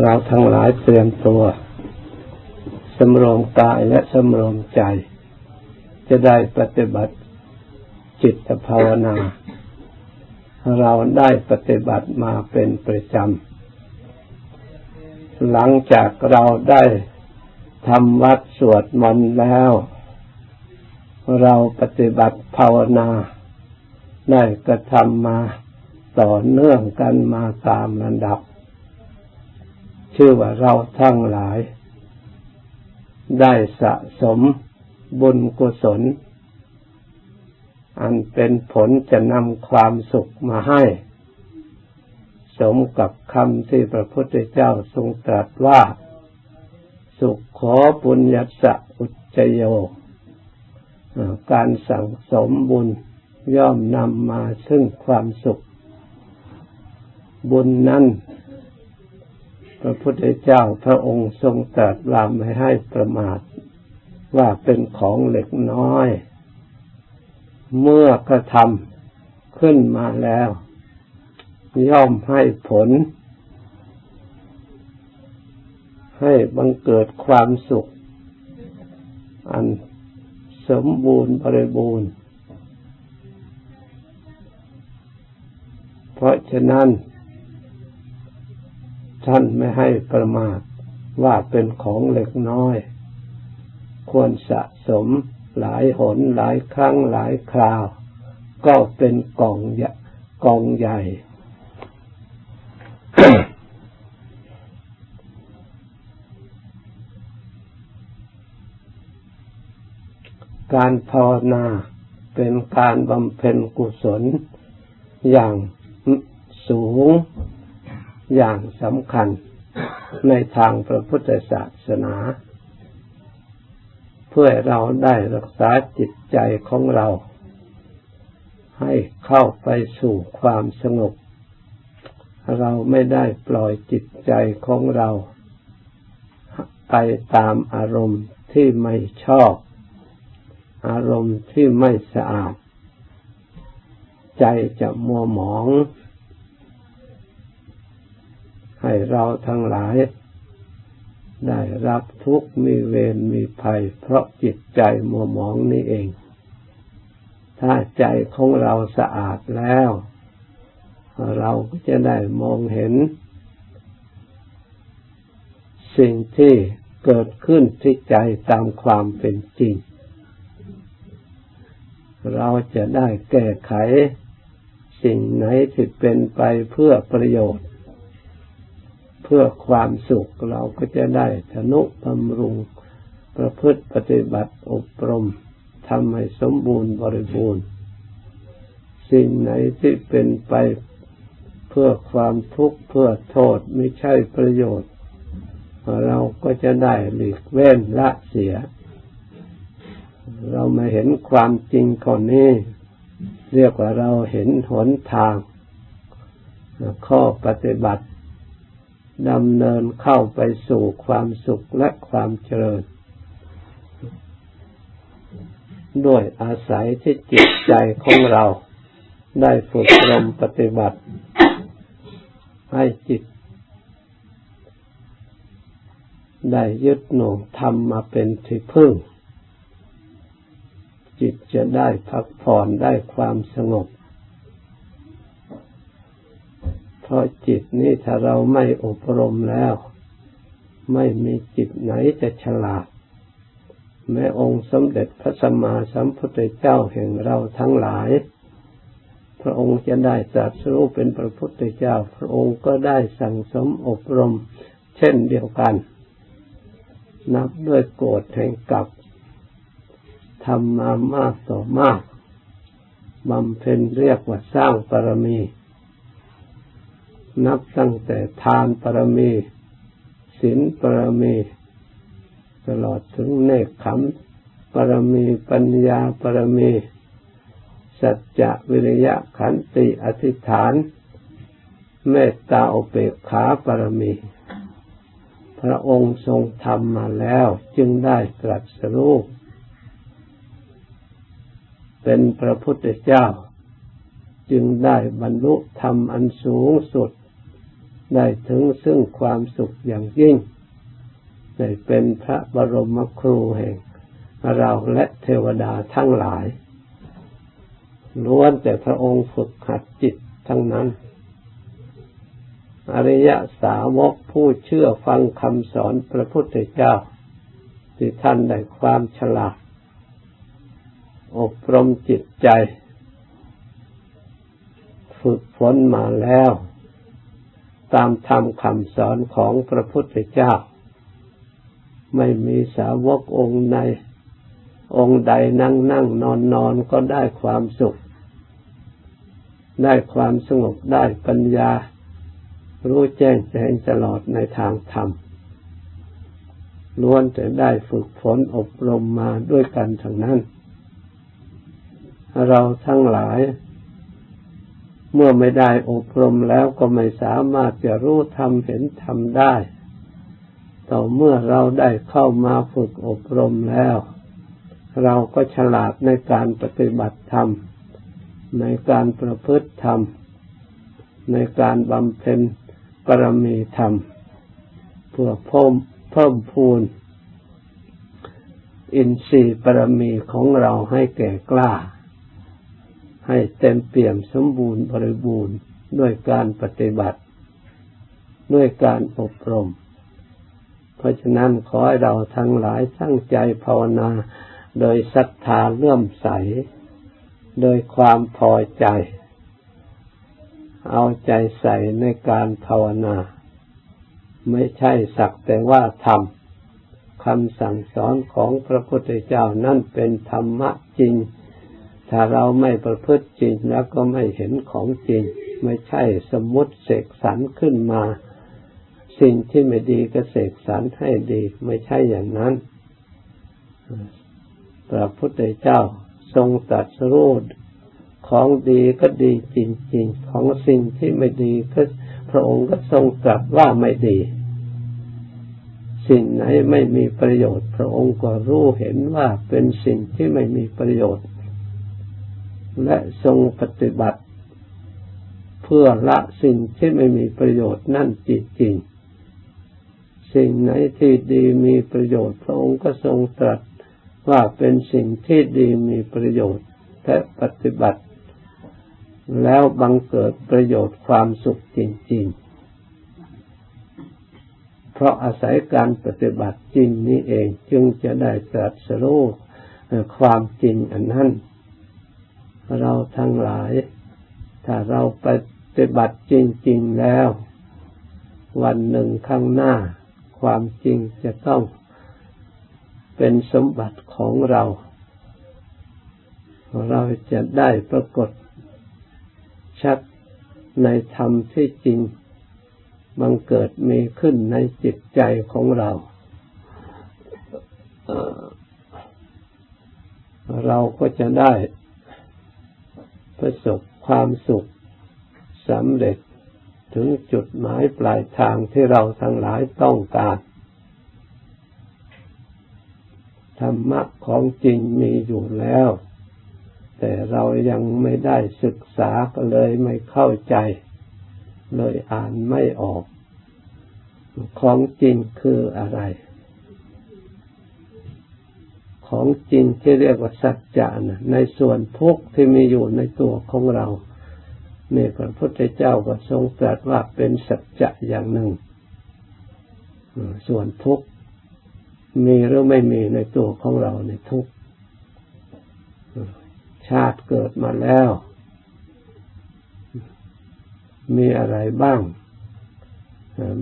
เราทั้งหลายเตรียมตัวสำรวมกายและสำรวมใจ จะได้ปฏิบัติจิตภาวนา เราได้ปฏิบัติมาเป็นประจำ หลังจากเราได้ทำวัดสวดมนต์แล้ว เราปฏิบัติภาวนา ได้กระทำมาต่อเนื่องกันมาตามลำดับ ชื่อว่าเราทั้งหลาย ได้สะสมบุญกุศล อันเป็นผลจะนำความสุขมาให้ สมกับคำที่พระพุทธเจ้าทรงตรัสว่า สุขขอปุญญสะอุจโย การสั่งสมบุญย่อมนำมาซึ่งความสุข บุญนั้น พระพุทธเจ้าพระองค์ทรงตรัสว่าไม่ให้ประมาทว่าเป็นของเล็กน้อย เมื่อกระทำขึ้นมาแล้ว ย่อมให้ผล ให้บังเกิดความสุข อันสมบูรณ์บริบูรณ์ เพราะฉะนั้น ท่านไม่ให้ประมาทว่าเป็นของเล็กน้อย ควรสะสมหลายหนหลายครั้งหลายคราว ก็เป็นกองใหญ่กองใหญ่ การภาวนาเป็นการบำเพ็ญกุศลอย่างสูง อย่างสำคัญในทางพระพุทธศาสนา เพื่อเราได้รักษาจิตใจของเรา ให้เข้าไปสู่ความสงบ เราไม่ได้ปล่อยจิตใจของเรา ไปตามอารมณ์ที่ไม่ชอบ อารมณ์ที่ไม่สะอาด ใจจะมัวหมอง ให้เราทั้งหลาย ได้รับทุกข์มีเวรมีภัย เพราะจิตใจมัวหมองนี่เอง ถ้าใจของเราสะอาดแล้ว เราก็จะได้มองเห็น สิ่งที่เกิดขึ้นที่ใจตามความเป็นจริง เราจะได้แก้ไข สิ่งไหนที่เป็นไปเพื่อประโยชน์ พื่อความสุขเราก็จะได้ธนุบำรุงประพฤติปฏิบัติอบรมทำให้สมบูรณ์บริบูรณ์ สิ่งไหนที่เป็นไปเพื่อความทุกข์เพื่อโทษไม่ใช่ประโยชน์ เราก็จะได้หลีกเว้นละเสีย เรามาเห็นความจริงคนนี้ เรียกว่าเราเห็นหนทาง ข้อปฏิบัติ ดำเนินเข้าไปสู่ความสุขและความเจริญด้วยอาศัยที่จิตใจของเราได้ฝึกรมปฏิบัติ ให้จิต ได้ยึดหน่วงทำมาเป็นที่พึ่ง จิตจะได้พักผ่อนได้ความสงบ พราะจิตนี้ถ้าเราไม่อบรมแล้ว ไม่มีจิตไหนจะฉลาด แม้องค์สมเด็จพระสัมมาสัมพุทธเจ้าแห่งเราทั้งหลาย พระองค์จะได้ตรัสรู้เป็นพระพุทธเจ้า พระองค์ก็ได้สั่งสมอบรม เช่นเดียวกัน นับด้วยโกรธแห่งกับทำมามากต่อมากบำเพ็ญเรียกว่าสร้างปรมี นับตั้งแต่ทานปรมีศีลปรมีตลอดถึงเนคขมปรมีปัญญาปรมีสัจจะวิริยะขันติอธิษฐาน เมตตาอเปกขาปรมี พระองค์ทรงทำมาแล้วจึงได้ตรัสรู้เป็นพระพุทธเจ้า จึงได้บรรลุธรรมอันสูงสุด ได้ถึงซึ่งความสุขอย่างยิ่งได้เป็นพระบรมครูแห่งเราและเทวดาทั้งหลายล้วนแต่พระองค์ฝึกหัดจิตทั้งนั้น อริยสาวกผู้เชื่อฟังคำสอนพระพุทธเจ้า ที่ท่านได้ความฉลาด อบรมจิตใจ ฝึกฝนมาแล้ว ตามธรรมคำสอนของพระพุทธเจ้า ไม่มีสาวกองค์ใดองค์ใดนั่งนั่งนอนนอนก็ได้ความสุข ได้ความสงบได้ปัญญา รู้แจ้งแจ้งตลอดในทางธรรมล้วนแต่ได้ฝึกฝนอบรมมาด้วยกันทั้งนั้น เราทั้งหลาย เมื่อไม่ได้อบรมแล้วก็ไม่สามารถจะรู้ธรรมเห็นธรรมได้ ต่อเมื่อเราได้เข้ามาฝึกอบรมแล้ว เราก็ฉลาดในการปฏิบัติธรรม ในการประพฤติธรรม ในการบำเพ็ญปรมีธรรม เพื่อเพิ่มเพิ่มพูน อินทรีย์ปรมีของเราให้แก่กล้า ให้เต็มเปี่ยมสมบูรณ์บริบูรณ์ด้วยการปฏิบัติ ด้วยการอบรม เพราะฉะนั้นขอให้เราทั้งหลายตั้งใจภาวนา โดยศรัทธาเลื่อมใส โดยความพอใจ เอาใจใส่ในการภาวนา ไม่ใช่สักแต่ว่าทำคำสั่งสอนของพระพุทธเจ้านั่นเป็นธรรมะจริง ถ้าเราไม่ประพฤติจริงแล้วก็ไม่เห็นของจริง ไม่ใช่สมมติเสกสรรขึ้นมา สิ่งที่ไม่ดีก็เสกสรรให้ดี ไม่ใช่อย่างนั้นพระพุทธเจ้าทรงตรัสรู้ของดีก็ดีจริงๆ ของสิ่งที่ไม่ดีก็พระองค์ก็ทรงตรัสว่าไม่ดี สิ่งไหนไม่มีประโยชน์ พระองค์ก็รู้เห็นว่าเป็นสิ่งที่ไม่มีประโยชน์ และทรงปฏิบัติ เพื่อละสิ่งที่ไม่มีประโยชน์นั่นจริงๆสิ่งไหนที่ดีมีประโยชน์ พระองค์ก็ทรงตรัสว่าเป็นสิ่งที่ดีมีประโยชน์และปฏิบัติ แล้วบังเกิดประโยชน์ความสุขจริง ๆ เพราะอาศัยการปฏิบัติจริงนี้เองจึงจะได้ตรัสรู้ความจริงอันนั้น เราทั้งหลาย ถ้าเราปฏิบัติจริง ๆแล้ว วันหนึ่งข้างหน้า ความจริงจะต้องเป็นสมบัติของเรา เราจะได้ปรากฏชัดในธรรมที่จริงบังเกิดมีขึ้นในจิตใจของเรา เราก็จะได้ ประสบความสุขสำเร็จถึงจุดหมายปลายทางที่เราทั้งหลายต้องการธรรมะของจริงมีอยู่แล้ว แต่เรายังไม่ได้ศึกษาก็เลยไม่เข้าใจ เลยอ่านไม่ออก ของจริงคืออะไร ของจริงที่เรียกว่าสัจจะนะในส่วนทุกข์ที่มีอยู่ในตัวของเราเนี่พระพุทธเจ้าก็ทรงตรัสว่าเป็นสัจจะอย่างหนึ่ง ส่วนทุกข์มีหรือไม่มีในตัวของเราในทุกชาติเกิดมาแล้ว มีอะไรบ้าง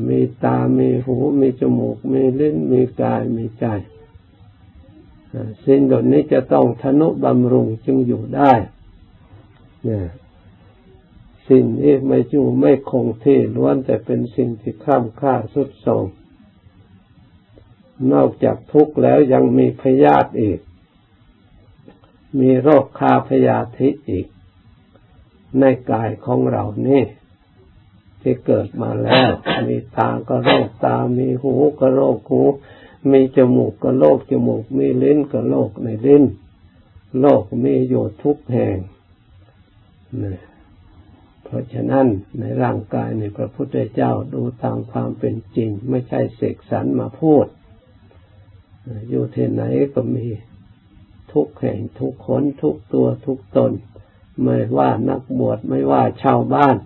มีตา มีหู มีจมูก มีลิ้น มีกาย มีใจ สิ่งเหล่านี้จะต้องทนุบำรุงจึงอยู่ได้เนี่ยสิ่งนี้ไม่อยู่ไม่คงที่ล้วนแต่เป็นสิ่งที่ข้ามค่าสุดโทรมนอกจากทุกข์แล้วยังมีพยาธิอีก มีโรคคาพยาธิอีก ในกายของเรานี่ที่เกิดมาแล้ว มีตาก็โรคตา มีหูก็โรคหู มีจมูกก็โรคจมูก มีลิ้นก็โรคในลิ้นโรคมีอยู่ทุกแห่งเพเพราะฉะนั้นในร่างกายในพระพุทธเจ้าดูตามความเป็นจริง ไม่ใช่เสกสรรมาพูด อยู่ที่ไหนก็มีทุกแห่งทุกคนทุกตัวทุกตน ไม่ว่านักบวชไม่ว่าชาวบ้าน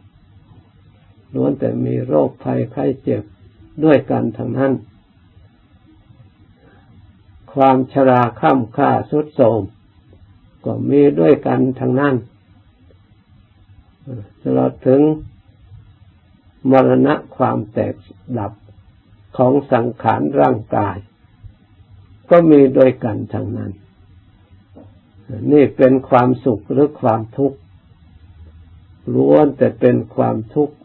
ล้วนแต่มีโรคภัยไข้เจ็บด้วยกันทั้งนั้น ความชราข้ามค่าสุดโทมก็มีด้วยกันทั้งนั้นตลอดถึงมรณะความแตกดับของสังขารร่างกาย ก็มีด้วยกันทั้งนั้น นี่เป็นความสุขหรือความทุกข์ล้วนแต่เป็นความทุกข์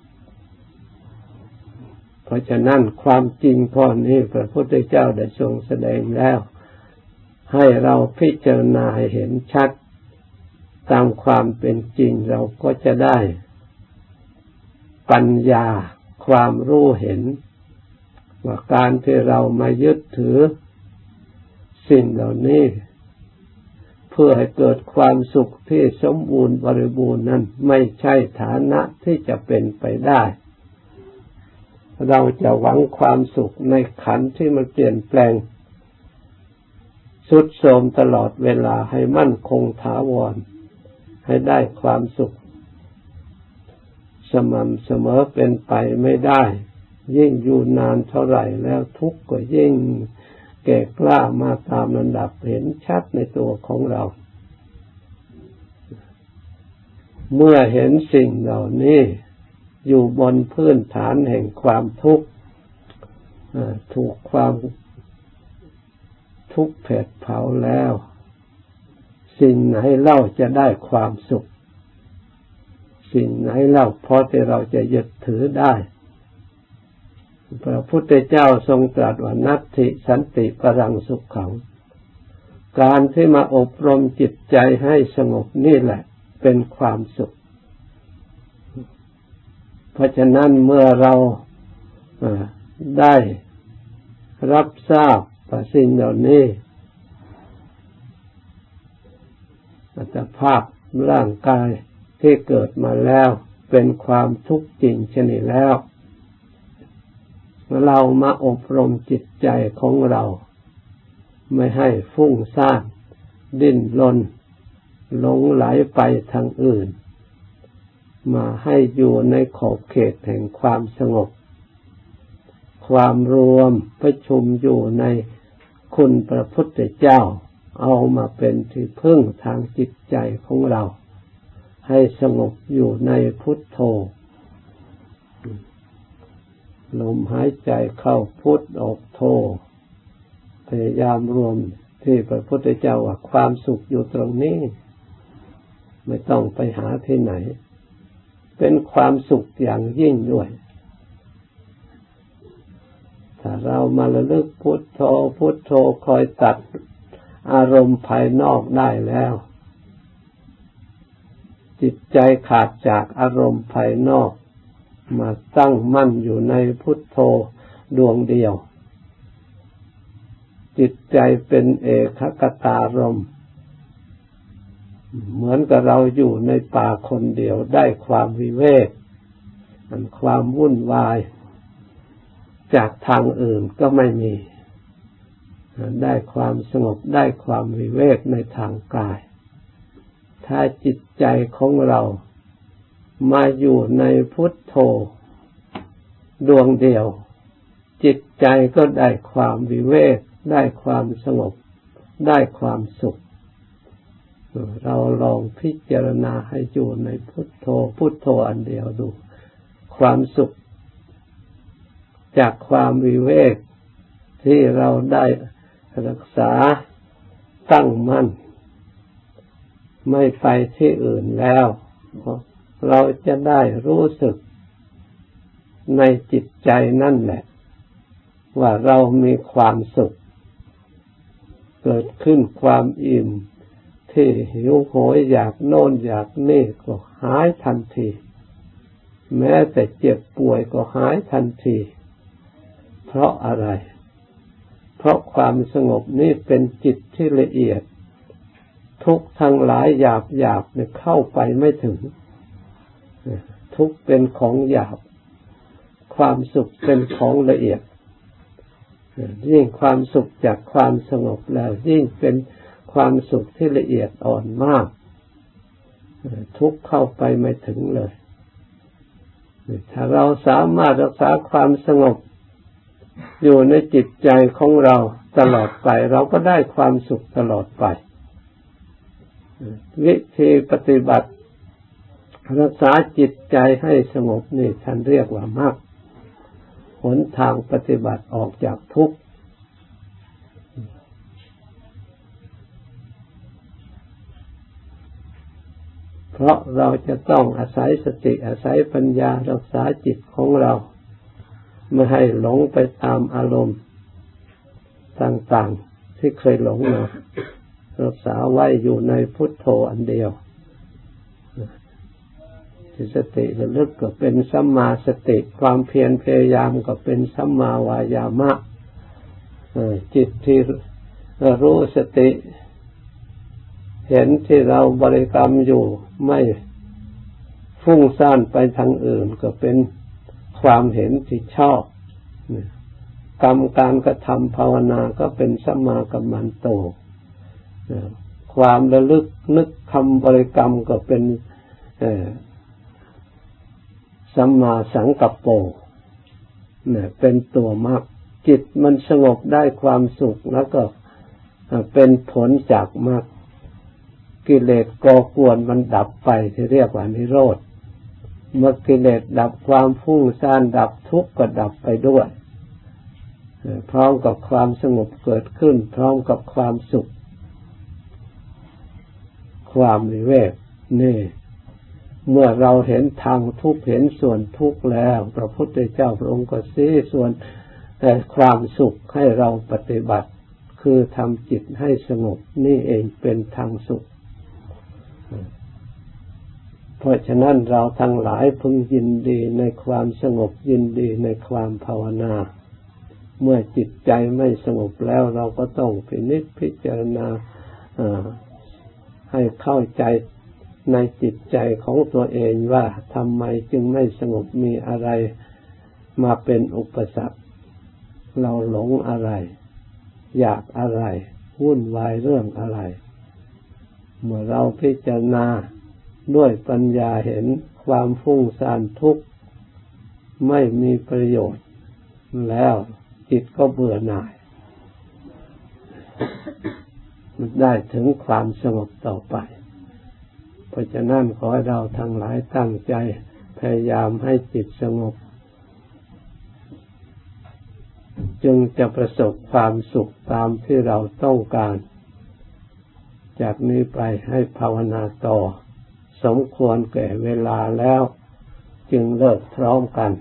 เพราะฉะนั้นความจริงข้อนี้พระพุทธเจ้าได้ทรงแสดงแล้ว ให้เราพิจารณาให้เห็นชัดตามความเป็นจริงเราก็จะได้ ปัญญาความรู้เห็น ว่าการที่เรามายึดถือ สิ่งเหล่านี้ เพื่อให้เกิดความสุขที่สมบูรณ์บริบูรณ์นั้นไม่ใช่ฐานะที่จะเป็นไปได้ เราจะหวังความสุขในขันที่มันเปลี่ยนแปลง สุดโทมตลอดเวลาให้มั่นคงถาวร ให้ได้ความสุข สม่ำเสมอเป็นไปไม่ได้ ยิ่งอยู่นานเท่าไหร่แล้วทุกข์ก็ยิ่งแก่กล้ามาตามลำดับเห็นชัดในตัวของเรา เมื่อเห็นสิ่งเหล่านี้อยู่บนพื้นฐานแห่งความทุกข์ถูกความ ทุกข์เผดเผาแล้ว สิ่งไหนเล่าจะได้ความสุข สิ่งไหนเล่าพอที่เราจะยึดถือได้ พระพุทธเจ้าทรงตรัสว่านัตติสันติปรังสุขขัง การที่มาอบรมจิตใจให้สงบนี่แหละ เป็นความสุข เพราะฉะนั้นเมื่อเราได้รับทราบ สิ่งเหล่านี้อัตภาพร่างกายที่เกิดมาแล้วเป็นความทุกข์จริงชนิดแล้ว เรามาอบรมจิตใจของเรา ไม่ให้ฟุ้งซ่านดิ้นรนหลงไหลไปทางอื่น มาให้อยู่ในขอบเขตแห่งความสงบ ความรวมประชุมอยู่ใน คุณพระพุทธเจ้า เอามาเป็นที่พึ่งทางจิตใจของเรา ให้สงบอยู่ในพุทโธลมหายใจเข้าพุทออกโธพยายามรวมที่พระพุทธเจ้าว่าความสุขอยู่ตรงนี้ ไม่ต้องไปหาที่ไหน เป็นความสุขอย่างยิ่งด้วย ถ้าเรามาระลึกพุทโธพุทโธคอยตัดอารมณ์ภายนอกได้แล้ว จิตใจขาดจากอารมณ์ภายนอก มาตั้งมั่นอยู่ในพุทโธดวงเดียว จิตใจเป็นเอกคตารมเหมือนกับเราอยู่ในป่าคนเดียวได้ความวิเวกมันความวุ่นวาย จากทางอื่นก็ไม่มี ได้ความสงบได้ความวิเวกในทางกาย ถ้าจิตใจของเรามาอยู่ในพุทโธดวงเดียว จิตใจก็ได้ความวิเวก ได้ความสงบ ได้ความสุข เราลองพิจารณาให้อยู่ในพุทโธ พุทโธอันเดียวดู ความสุข จากความวิเวกที่เราได้รักษาตั้งมั่น ไม่ไปที่อื่นแล้ว เราจะได้รู้สึกในจิตใจนั่นแหละ ว่าเรามีความสุข เกิดขึ้นความอิ่มที่หิวโหยอยากโน่นอยากนี่ก็หายทันที แม้แต่เจ็บป่วยก็หายทันที เพราะอะไร เพราะความสงบนี้เป็นจิตที่ละเอียด ทุกทั้งหลายหยาบหยาบเนี่ยเข้าไปไม่ถึง ทุกเป็นของหยาบ ความสุขเป็นของละเอียด ยิ่งความสุขจากความสงบแล้ว ยิ่งเป็นความสุขที่ละเอียดอ่อนมาก ทุกเข้าไปไม่ถึงเลยถ้าเราสามารถรักษาความสงบ อยู่ในจิตใจของเราตลอดไป เราก็ได้ความสุขตลอดไป วิธีปฏิบัติ รักษาจิตใจให้สงบนี่ท่านเรียกว่ามรรคหนทางปฏิบัติออกจากทุกข์เพราะเราจะต้องอาศัยสติอาศัยปัญญารักษาจิตของเรา ไม่ให้หลงไปตามอารมณ์ต่างๆ ที่เคยหลงมารักษาไว้อยู่ในพุทโธอันเดียวสติระลึกก็เป็นสัมมาสติ ความเพียรพยายามก็เป็นสัมมาวายามะจิตที่รู้สติ เห็นที่เราบริกรรมอยู่ไม่ฟุ้งซ่านไปทางอื่นก็เป็น ความเห็นที่ชอบกรรมการกระทำภาวนาก็เป็นสัมมากัมมันโตความระลึกนึกคำบริกรรมก็เป็นสัมมาสังกัปโปเนี่ยเป็นตัวมากจิตมันสงบได้ความสุขแล้วก็เป็นผลจากมากกิเลสก่อกวนมันดับไปที่เรียกว่านิโรธ เมื่อกิเลสดับความฟุ้งซ่านดับทุกข์ก็ดับไปด้วย พร้อมกับความสงบเกิดขึ้น พร้อมกับความสุข ความวิเวกนี่ เมื่อเราเห็นทางทุกข์เห็นส่วนทุกข์แล้ว พระพุทธเจ้าพระองค์ก็ซี้ส่วนแต่ความสุขให้เราปฏิบัติ คือทำจิตให้สงบนี่เองเป็นทางสุข เพราะฉะนั้นเราทั้งหลายพึงยินดีในความสงบยินดีในความภาวนา เมื่อจิตใจไม่สงบแล้วเราก็ต้องพินิจพิจารณาให้เข้าใจในจิตใจของตัวเองว่าทำไมจึงไม่สงบมีอะไรมาเป็นอุปสรรค เราหลงอะไร อยากอะไร วุ่นวายเรื่องอะไร เมื่อเราพิจารณา ด้วยปัญญาเห็นความฟุ้งซ่านทุกข์ไม่มีประโยชน์ แล้วจิตก็เบื่อหน่าย มันได้ถึงความสงบต่อไป เพราะฉะนั้นขอให้เราทั้งหลายตั้งใจพยายามให้จิตสงบ จึงจะประสบความสุขตามที่เราต้องการ จากนี้ไปให้ภาวนาต่อ สมควรแก่เวลาแล้ว จึงเลิกพร้อมกัน